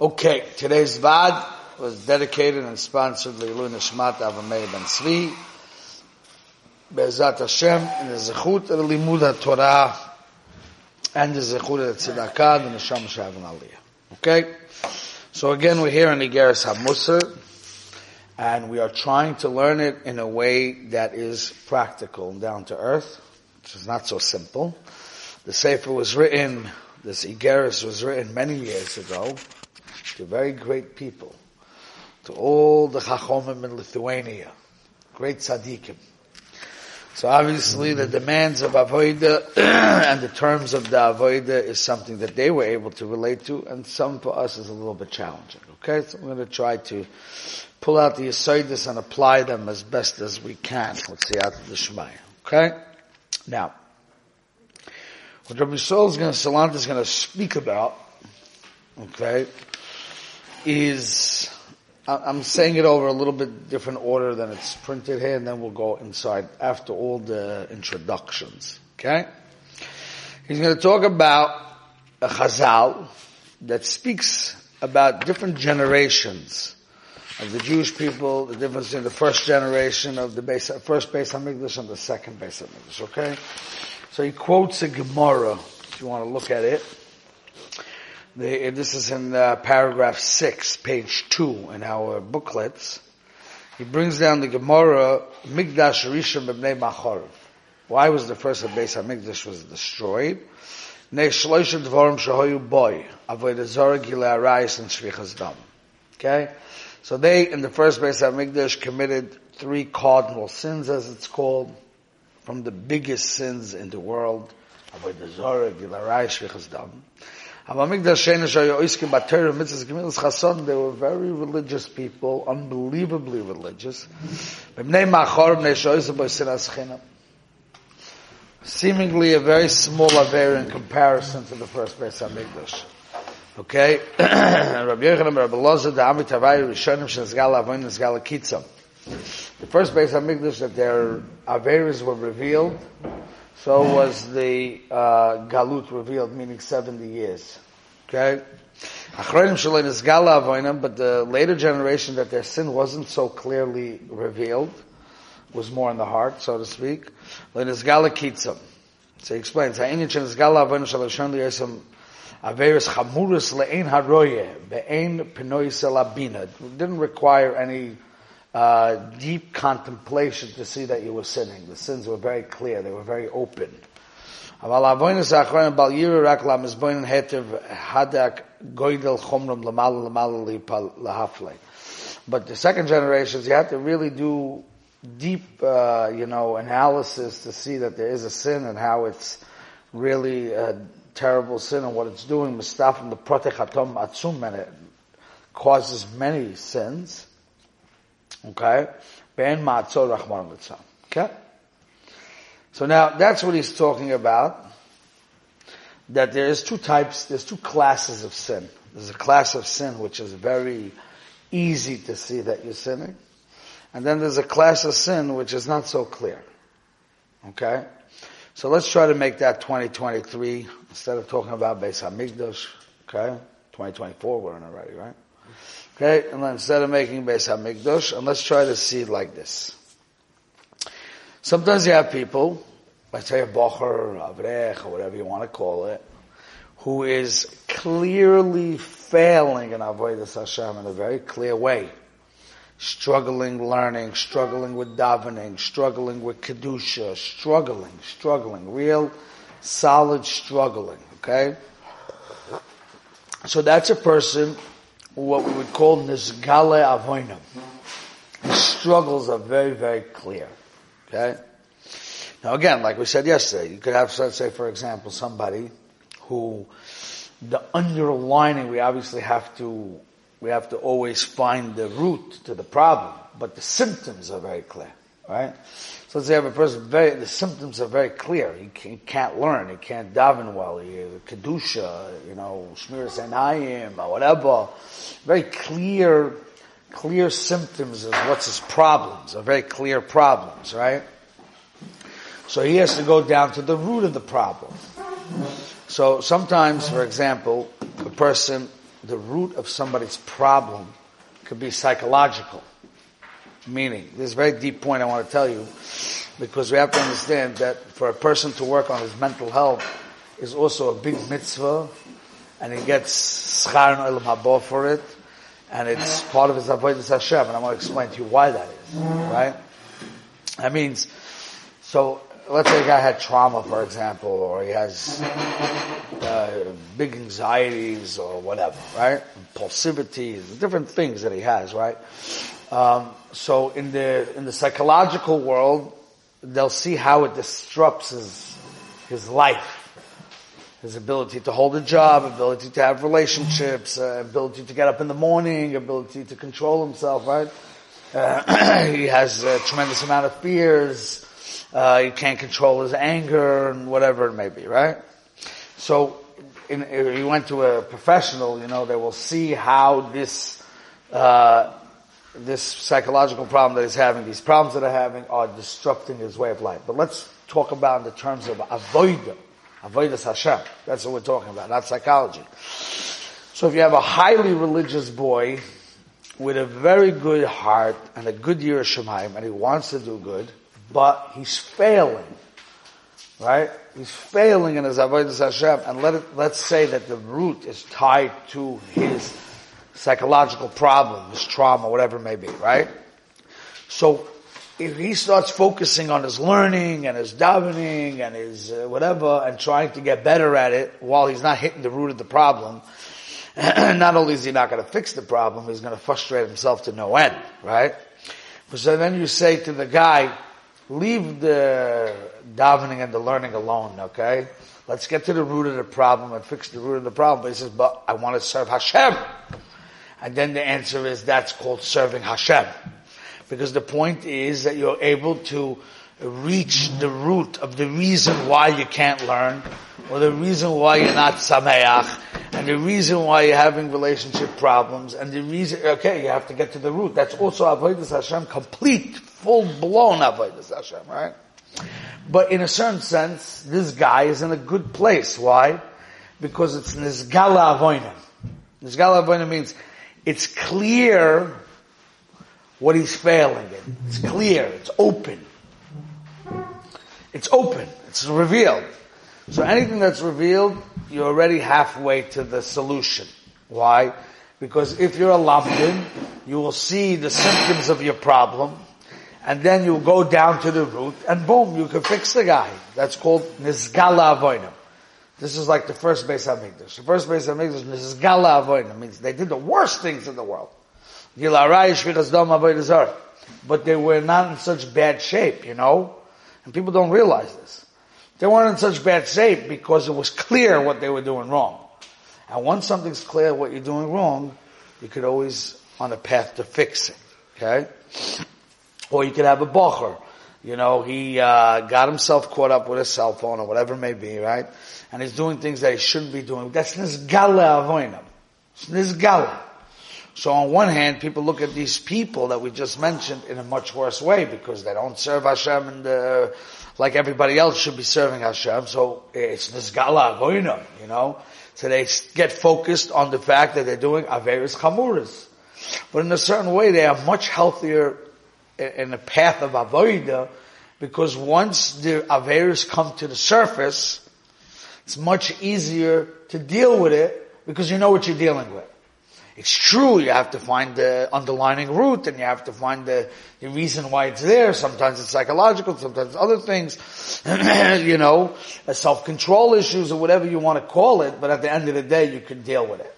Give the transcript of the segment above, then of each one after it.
Okay, today's VAD was dedicated and sponsored Leilu Nishmat Avamei Ben Svi. Be'ezat Hashem, in the Zechut of Limud Torah, and the Zechut of Tzedakah, the Nisham Shavon Aliyah. Okay? So again, we're here in Igeres HaMusar, and we are trying to learn it in a way that is practical and down to earth, which is not so simple. The Sefer was written, this Igeres was written many years ago, to very great people, to all the Chachomim in Lithuania, great tzaddikim. So obviously the demands of Avoida and the terms of the Avoida is something that they were able to relate to, and some for us is a little bit challenging. Okay, so I'm going to try to pull out the Yisoidis and apply them as best as we can. Let's see out of the Shemaya. Okay? Now, what Rabbi Saul is going to, Salant is going to speak about, okay, is, I'm saying it over a little bit different order than it's printed here, and then we'll go inside after all the introductions. Okay? He's going to talk about a chazal that speaks about different generations of the Jewish people, the difference in the first generation of the base, first Beis Hamikdash and the second Beis Hamikdash. Okay, so he quotes a Gemara. If you want to look at it, this is in uh, paragraph six, page two in our booklets. He brings down the Gemara Migdash Rishon B'nei Machor. Why was the first Beis Hamikdash was destroyed? Ne shloisha dvorim shahoyu boy avodah zara gilei arayis and shvichas dam. Okay. So they, in the first Beis Hamikdash, committed three cardinal sins, as it's called, from the biggest sins in the world. Avodah Zorah, Gilarai, Shvichas Dam. They were very religious people, unbelievably religious. Seemingly a very small affair in comparison to the first Beis Hamikdash. Okay? Rabbi Rabbi Loza, the Amit Havai Rishonim Shenzgal Kitzam. The first Beis Hamikdash that their Averis were revealed, so was the uh, Galut revealed, meaning 70 years. Okay? But the later generation that their sin wasn't so clearly revealed, was more in the heart, so to speak. So he explains. It didn't require any uh, deep contemplation to see that you were sinning. The sins were very clear. They were very open. But the second generations, you have to really do deep, uh, you know, analysis to see that there is a sin and how it's really a terrible sin and what it's doing, mistafim the protechatom atzum, and it causes many sins. Okay? Ben ma'atzor rachman litzam. Okay? So now, that's what he's talking about. That there is two types, there's two classes of sin. There's a class of sin which is very easy to see that you're sinning. And then there's a class of sin which is not so clear. Okay? So let's try to make that 2023 instead of talking about Beis Hamikdash. Okay, 2024 we're in already, right? Okay, and then instead of making Beis Hamikdash, and let's try to see it like this. Sometimes you have people, let's say a bocher avrech or whatever you want to call it, who is clearly failing in avodas Hashem in a very clear way struggling learning, struggling with davening, struggling with kedusha, struggling, struggling, real solid struggling. Okay, so that's a person what we would call nizgale avoinam. His struggles are very, very clear. Okay. Now again, like we said yesterday, you could have, let's say, for example, somebody who the underlining we obviously have to we have to always find the root to the problem, but the symptoms are very clear, right? So let's say you have a person, very, the symptoms are very clear. He, he can't learn, he can't daven well, he, kedusha, you know, shmir senayim, or whatever. Very clear, clear symptoms of what's his problems, are very clear problems, right? So he has to go down to the root of the problem. So sometimes, for example, a person the root of somebody's problem could be psychological. Meaning, this is a very deep point I want to tell you, because we have to understand that for a person to work on his mental health is also a big mitzvah, and he gets schar and olam for it, and it's part of his avodah Hashem, and I'm going to explain to you why that is, right? That means, so let's say a guy had trauma, for example, or he has uh, big anxieties or whatever, right? Impulsivity, different things that he has, right? Um, so in the in the psychological world, they'll see how it disrupts his his life, his ability to hold a job, ability to have relationships, uh, ability to get up in the morning, ability to control himself, right? Uh, he has a tremendous amount of fears uh, he can't control his anger and whatever it may be, right? So, in, if he went to a professional, you know, they will see how this, uh, this psychological problem that he's having, these problems that are having are disrupting his way of life. But let's talk about in the terms of avoida, avoidas Hashem. That's what we're talking about, not psychology. So if you have a highly religious boy with a very good heart and a good year of Shemaim and he wants to do good, but he's failing. Right? He's failing in his avodah Hashem, and let it, let's say that the root is tied to his psychological problem, his trauma, whatever it may be, right? So, if he starts focusing on his learning and his davening and his uh, whatever and trying to get better at it while he's not hitting the root of the problem, not only is he not going to fix the problem, he's going to frustrate himself to no end, right? So then you say to the guy, leave the davening and the learning alone, okay? Let's get to the root of the problem and fix the root of the problem. But he says, but I want to serve Hashem. And then the answer is that's called serving Hashem. Because the point is that you're able to reach the root of the reason why you can't learn, or the reason why you're not sameach, and the reason why you're having relationship problems, and the reason, okay, you have to get to the root. That's also avodas Hashem complete, full blown avodas Hashem, right? But in a certain sense, this guy is in a good place. Why? Because it's nizgala avoinim. Nizgala avoinim means it's clear what he's failing in. It's clear. It's open. It's open. It's revealed. So anything that's revealed, you're already halfway to the solution. Why? Because if you're a lamdin, you will see the symptoms of your problem, and then you'll go down to the root, and boom, you can fix the guy. That's called nizgala avoinim. This is like the first Beis Hamikdash. The first Beis Hamikdash, nizgala avoinim, means they did the worst things in the world. But they were not in such bad shape, you know? And people don't realize this. They weren't in such bad shape because it was clear what they were doing wrong. And once something's clear what you're doing wrong, you could always on a path to fix it. Okay? Or you could have a bocher. You know, he uh, got himself caught up with a cell phone or whatever it may be, right? And he's doing things that he shouldn't be doing. That's nizgala avoinam. It's nizgala. So on one hand, people look at these people that we just mentioned in a much worse way because they don't serve Hashem and uh, like everybody else should be serving Hashem. So it's nisgala goyna, you know. So they get focused on the fact that they're doing averis chamuras. But in a certain way, they are much healthier in the path of avoida because once the averis come to the surface, it's much easier to deal with it because you know what you're dealing with. It's true, you have to find the underlining root and you have to find the, the reason why it's there. Sometimes it's psychological, sometimes other things, you know, self-control issues or whatever you want to call it, but at the end of the day you can deal with it.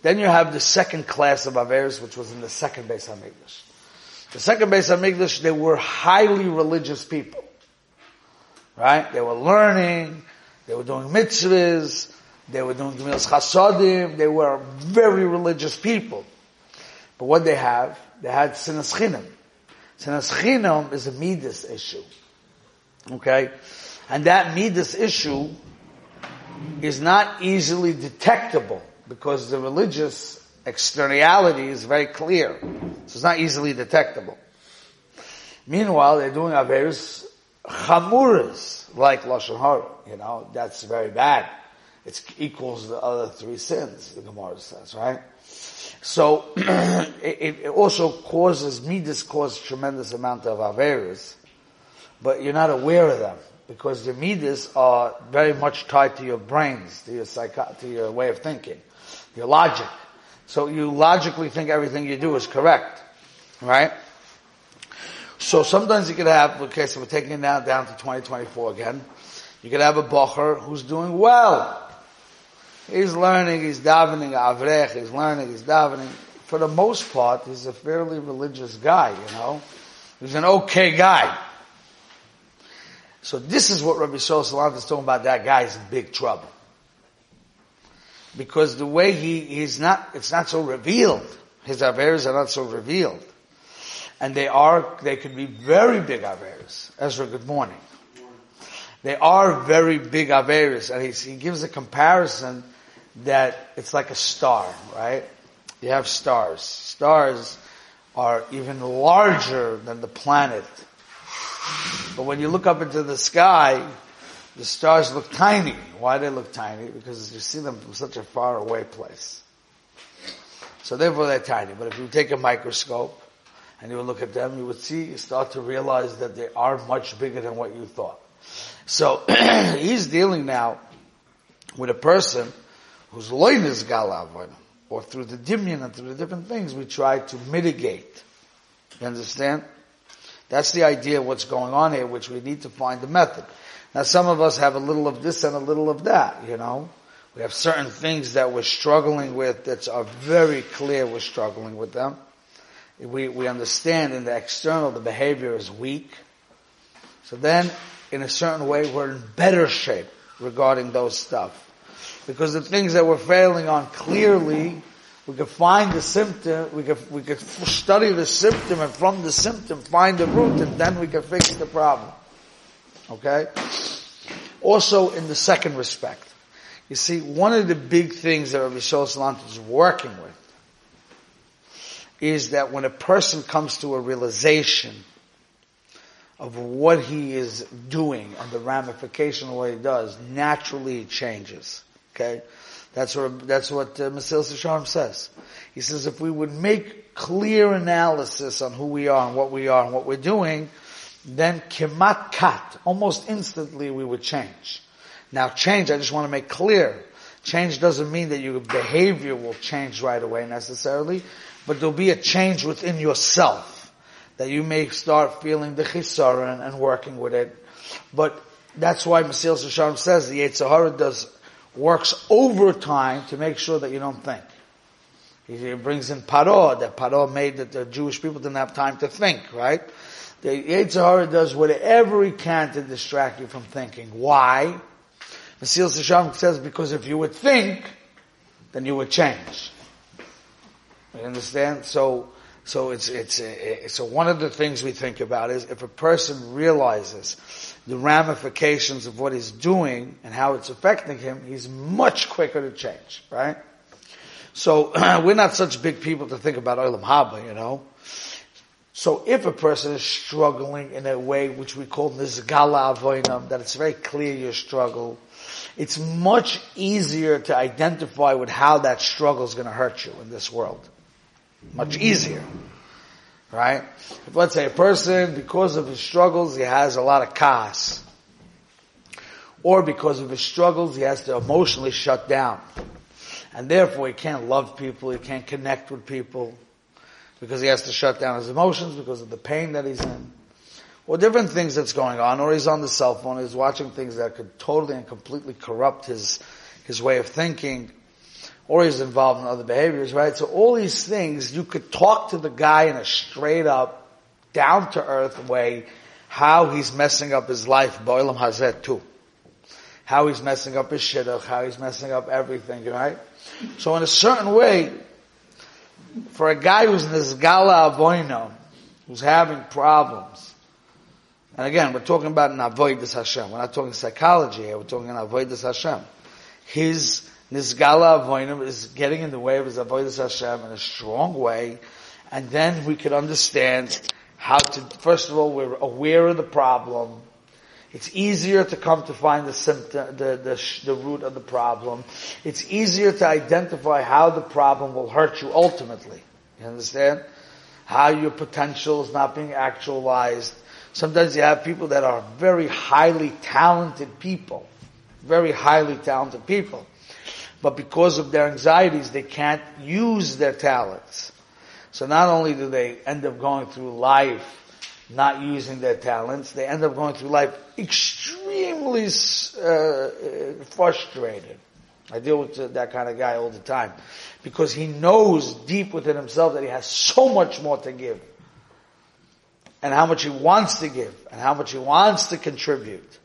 Then you have the second class of Averis, which was in the second Beis Hamikdash. The second Beis Hamikdash, they were highly religious people. Right? They were learning, they were doing mitzvahs, they were doing Gemilas Chasodim. They were very religious people. But what they have, they had Sinas Chinam. Sinas Chinam is a Midas issue. Okay? And that Midas issue is not easily detectable because the religious externality is very clear. So it's not easily detectable. Meanwhile, they're doing Averis Chamuras, like Lashon Hara. You know, that's very bad it equals the other three sins, the Gemara says, right? So, it, it, also causes, midas cause tremendous amount of averas, but you're not aware of them, because the midas are very much tied to your brains, to your psycho, to your way of thinking, your logic. So you logically think everything you do is correct, right? So sometimes you could have, okay, so we're taking it now down to 2024 again. You could have a bocher who's doing well. He's learning, he's davening, avrech, he's learning, he's davening. For the most part, he's a fairly religious guy, you know. He's an okay guy. So this is what Rabbi Shol Salant is talking about, that guy is in big trouble. Because the way he, he's not, it's not so revealed. His averas are not so revealed. And they are, they could be very big averas. Ezra, good morning. They are very big averas. And he gives a comparison that it's like a star, right? You have stars. Stars are even larger than the planet. But when you look up into the sky, the stars look tiny. Why they look tiny? Because you see them from such a far away place. So therefore they're tiny. But if you take a microscope and you look at them, you would see, you start to realize that they are much bigger than what you thought. So he's dealing now with a person whose loin is galavon, or through the dimyan and through the different things, we try to mitigate. You understand? That's the idea of what's going on here, which we need to find the method. Now some of us have a little of this and a little of that, you know. We have certain things that we're struggling with that are very clear we're struggling with them. We, we understand in the external the behavior is weak. So then, in a certain way, we're in better shape regarding those stuff. Because the things that we're failing on clearly, we could find the symptom, we could, we could study the symptom and from the symptom find the root and then we can fix the problem. Okay? Also in the second respect. You see, one of the big things that Rabbi Shol is working with is that when a person comes to a realization of what he is doing and the ramification of what he does, naturally it changes. Okay? That's what, that's what uh, Masil says. He says if we would make clear analysis on who we are and what we are and what we're doing, then kemat kat, almost instantly we would change. Now change, I just want to make clear, change doesn't mean that your behavior will change right away necessarily, but there'll be a change within yourself. That you may start feeling the chisaron and working with it. But that's why Mesilas Yesharim says the Yetzer Hara does works overtime to make sure that you don't think. He brings in Paro, that Paro made that the Jewish people didn't have time to think, right? The Yetzer Hara does whatever he can to distract you from thinking. Why? Mesilas Yesharim says because if you would think, then you would change. You understand? So, so it's, it's, uh, uh, so one of the things we think about is if a person realizes the ramifications of what he's doing and how it's affecting him, he's much quicker to change, right? So we're not such big people to think about Olam Haba, you know. So if a person is struggling in a way which we call nizgala avoinam, that it's very clear your struggle, it's much easier to identify with how that struggle is going to hurt you in this world. Much easier. Right? If let's say a person, because of his struggles, he has a lot of chaos. Or because of his struggles, he has to emotionally shut down. And therefore he can't love people, he can't connect with people, because he has to shut down his emotions because of the pain that he's in. Or different things that's going on, or he's on the cell phone, he's watching things that could totally and completely corrupt his, his way of thinking, or he's involved in other behaviors, right? So all these things, you could talk to the guy in a straight up, down to earth way, how he's messing up his life, Boilam Hazet too. How he's messing up his shidduch, how he's messing up everything, right? So in a certain way, for a guy who's in this gala avoino, who's having problems, and again, we're talking about an avoidus Hashem. We're not talking psychology here. We're talking an avoidus Hashem. His Nizgala Avoinim is getting in the way of his Avodah Hashem in a strong way, and then we can understand how to, first of all, we're aware of the problem. It's easier to come to find the symptom, the, the, the root of the problem. It's easier to identify how the problem will hurt you ultimately. You understand? How your potential is not being actualized. Sometimes you have people that are very highly talented people. Very highly talented people. But because of their anxieties, they can't use their talents. So not only do they end up going through life not using their talents, they end up going through life extremely uh, frustrated. I deal with that kind of guy all the time because he knows deep within himself that he has so much more to give and how much he wants to give and how much he wants to contribute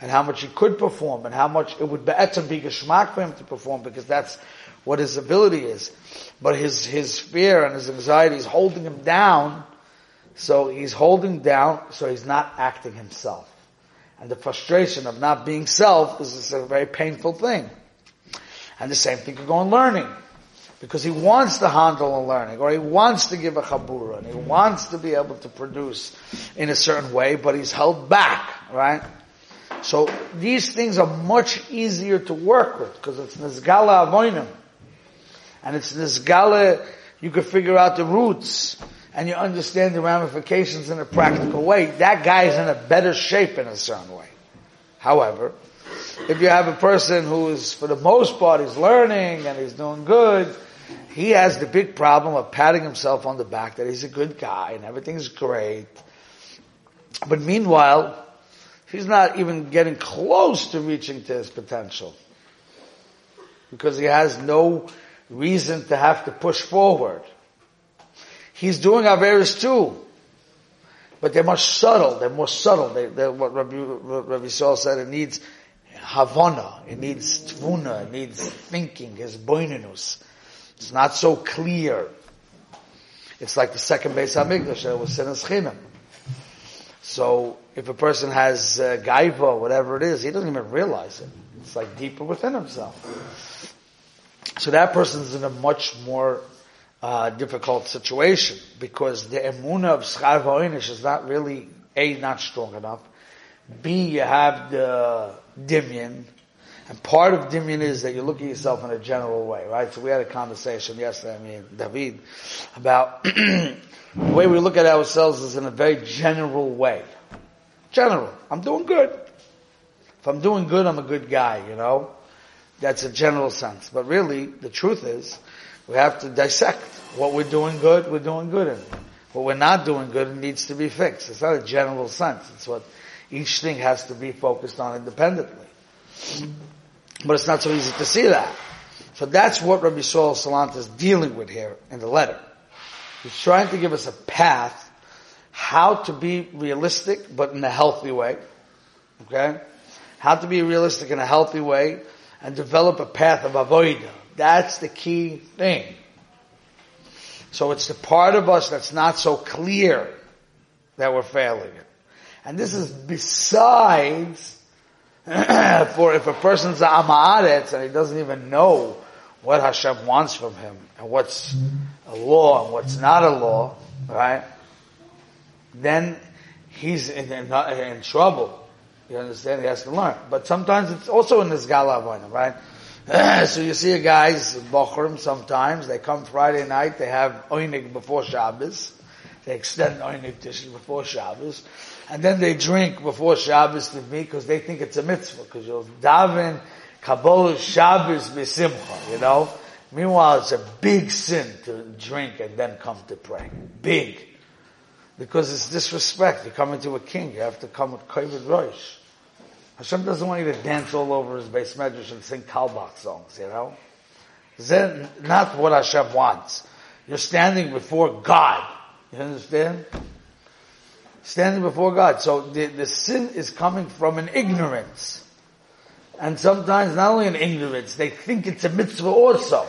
and how much he could perform and how much it would be to be geschmack for him to perform because that's what his ability is. But his, his fear and his anxiety is holding him down. So he's holding down, so he's not acting himself. And the frustration of not being self is a very painful thing. And the same thing could go in learning. Because he wants to handle a learning, or he wants to give a chabura, and he wants to be able to produce in a certain way, but he's held back, right? So these things are much easier to work with because it's nizgala avoinim. And it's nizgala, you can figure out the roots and you understand the ramifications in a practical way. That guy is in a better shape in a certain way. However, if you have a person who is, for the most part, is learning and he's doing good, he has the big problem of patting himself on the back that he's a good guy and everything's great. But meanwhile, he's not even getting close to reaching to his potential. Because he has no reason to have to push forward. He's doing Averis too. But they're much subtle. They're more subtle. They, they're what Rabbi, Rabbi Saul said, it needs Havana. It needs Tvuna. It needs thinking. His boininus. It's not so clear. It's like the second Beis Hamikdash. It was Sinas Chinam. So if a person has uh, gaiva, whatever it is, he doesn't even realize it. It's like deeper within himself. So that person is in a much more uh, difficult situation because the emuna of schar va'inish is not really a not strong enough. B you have the dimyan, and part of dimyan is that you look at yourself in a general way, right? So we had a conversation yesterday, I mean, David, about The way we look at ourselves is in a very general way. General. I'm doing good. If I'm doing good, I'm a good guy, you know? That's a general sense. But really, the truth is, we have to dissect what we're doing good, we're doing good in. What we're not doing good, it needs to be fixed. It's not a general sense. It's what each thing has to be focused on independently. But it's not so easy to see that. So that's what Rabbi Saul Salant is dealing with here in the letter. He's trying to give us a path how to be realistic, but in a healthy way. Okay? How to be realistic in a healthy way and develop a path of avoida. That's the key thing. So it's the part of us that's not so clear that we're failing it. And this is besides for if a person's a amaretz and he doesn't even know what Hashem wants from him and what's a law and what's not a law, right? Then he's in, in, in trouble. You understand? He has to learn. But sometimes it's also in this gala right? so you see guy's bochrim sometimes, they come Friday night, they have oinig before Shabbos. They extend oinig dishes before Shabbos. And then they drink before Shabbos to me because they think it's a mitzvah. Because you'll daven Kabbalah Shabbos b'simcha, you know? Meanwhile, it's a big sin to drink and then come to pray. Big. Because it's disrespect. You're coming to a king. You have to come with Kavod Rosh. Hashem doesn't want you to dance all over his beis medrash and sing Carlebach songs, you know? Then not what Hashem wants. You're standing before God. You understand? Standing before God. So the, the sin is coming from an ignorance. And sometimes not only in ignorance, they think it's a mitzvah also.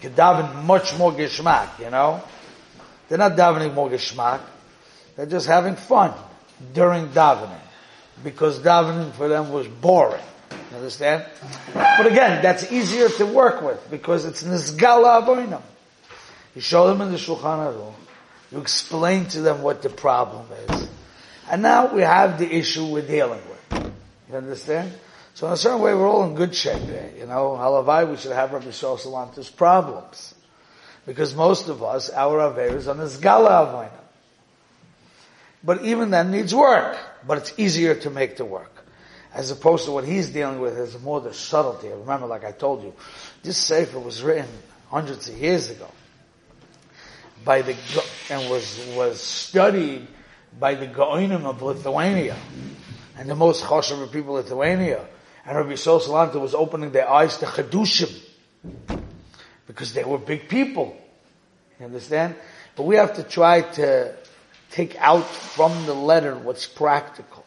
Could daven much more geschmack, you know? They're not davening more geschmack. They're just having fun during davening. Because davening for them was boring. You understand? But again, that's easier to work with because it's nizgala avoinam. You show them in the Shulchan Aruch. You explain to them what the problem is. And now we have the issue we're dealing with. You understand? So in a certain way, we're all in good shape there. You know, halavai, we should have Rabbi Shol Salanter's problems. Because most of us, our Aveir is on this Gala Avaina. But even that needs work. But it's easier to make the work. As opposed to what he's dealing with is more the subtlety. Remember, like I told you, this Sefer was written hundreds of years ago by the, and was, was studied by the Gaonim of Lithuania and the most choshev people of Lithuania. And Rabbi Sol Salanter was opening their eyes to Chedushim because they were big people. You understand? But we have to try to take out from the letter what's practical,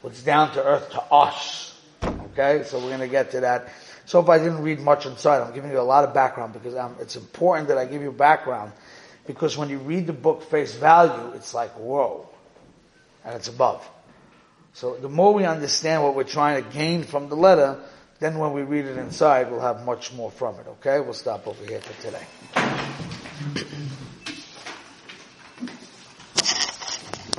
what's down to earth to us. Okay? So we're going to get to that. So if I didn't read much inside, I'm giving you a lot of background because um, it's important that I give you background because when you read the book face value, it's like, whoa. And it's above. So the more we understand what we're trying to gain from the letter, then when we read it inside, we'll have much more from it. Okay? We'll stop over here for today.